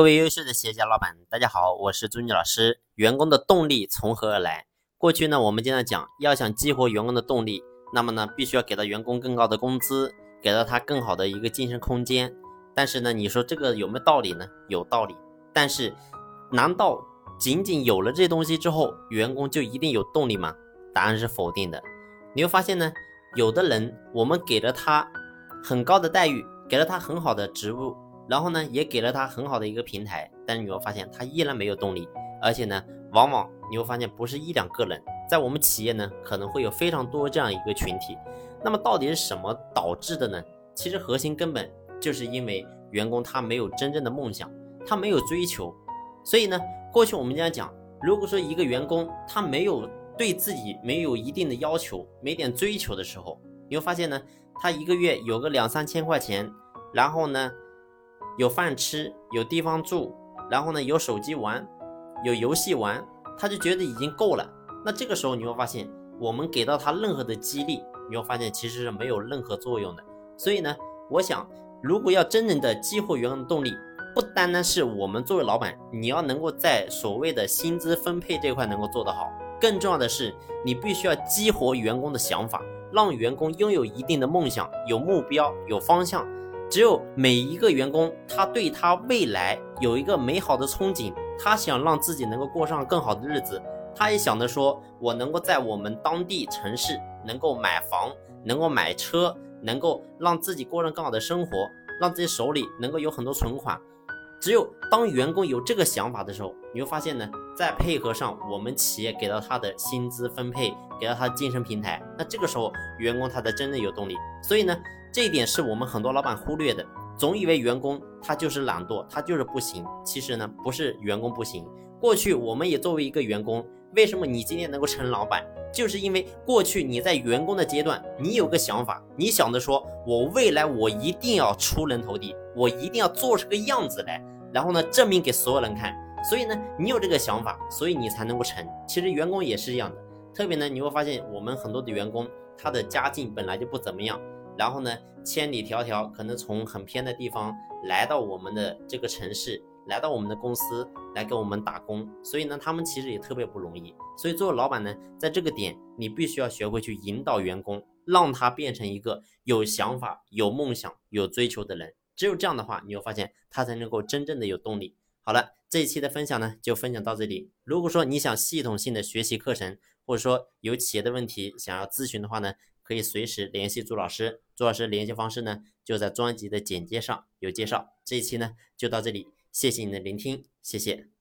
各位优秀的企业家老板，大家好，我是朱妮老师。员工的动力从何而来？过去呢，我们经常讲，要想激活员工的动力，那么呢，必须要给到员工更高的工资，给到他更好的一个晋升空间。但是呢，你说这个有没有道理呢？有道理。但是，难道仅仅有了这东西之后，员工就一定有动力吗？答案是否定的。你会发现呢，有的人我们给了他很高的待遇，给了他很好的职务。然后呢，也给了他很好的一个平台，但是你会发现他依然没有动力，而且呢，往往你会发现不是一两个人，在我们企业呢，可能会有非常多这样一个群体。那么到底是什么导致的呢？其实核心根本就是因为员工他没有真正的梦想，他没有追求。所以呢，过去我们经常讲，如果说一个员工他没有对自己没有一定的要求，没点追求的时候，你会发现呢，他一个月有个两三千块钱，然后呢。有饭吃，有地方住，然后呢，有手机玩，有游戏玩，他就觉得已经够了。那这个时候你会发现，我们给到他任何的激励，你会发现其实是没有任何作用的。所以呢，我想，如果要真正的激活员工的动力，不单单是我们作为老板，你要能够在所谓的薪资分配这块能够做得好，更重要的是，你必须要激活员工的想法，让员工拥有一定的梦想，有目标，有方向。只有每一个员工，他对他未来有一个美好的憧憬，他想让自己能够过上更好的日子，他也想着说，我能够在我们当地城市能够买房，能够买车，能够让自己过上更好的生活，让自己手里能够有很多存款。只有当员工有这个想法的时候，你会发现呢，再配合上我们企业给到他的薪资分配，给到他的晋升平台，那这个时候员工他才真正有动力。所以呢。这一点是我们很多老板忽略的，总以为员工他就是懒惰，他就是不行。其实呢，不是员工不行。过去我们也作为一个员工，为什么你今天能够成老板，就是因为过去你在员工的阶段，你有个想法，你想着说我未来我一定要出人头地，我一定要做出个样子来，然后呢证明给所有人看。所以呢，你有这个想法，所以你才能够成。其实员工也是一样的，特别呢，你会发现我们很多的员工，他的家境本来就不怎么样。然后呢，千里迢迢可能从很偏的地方来到我们的这个城市，来到我们的公司来给我们打工，所以呢，他们其实也特别不容易。所以作为老板呢，在这个点，你必须要学会去引导员工，让他变成一个有想法、有梦想、有追求的人。只有这样的话，你会发现他才能够真正的有动力。好了，这一期的分享呢，就分享到这里。如果说你想系统性的学习课程，或者说有企业的问题想要咨询的话呢？可以随时联系朱老师，朱老师联系方式呢就在专辑的简介上有介绍。这一期呢就到这里，谢谢你的聆听，谢谢。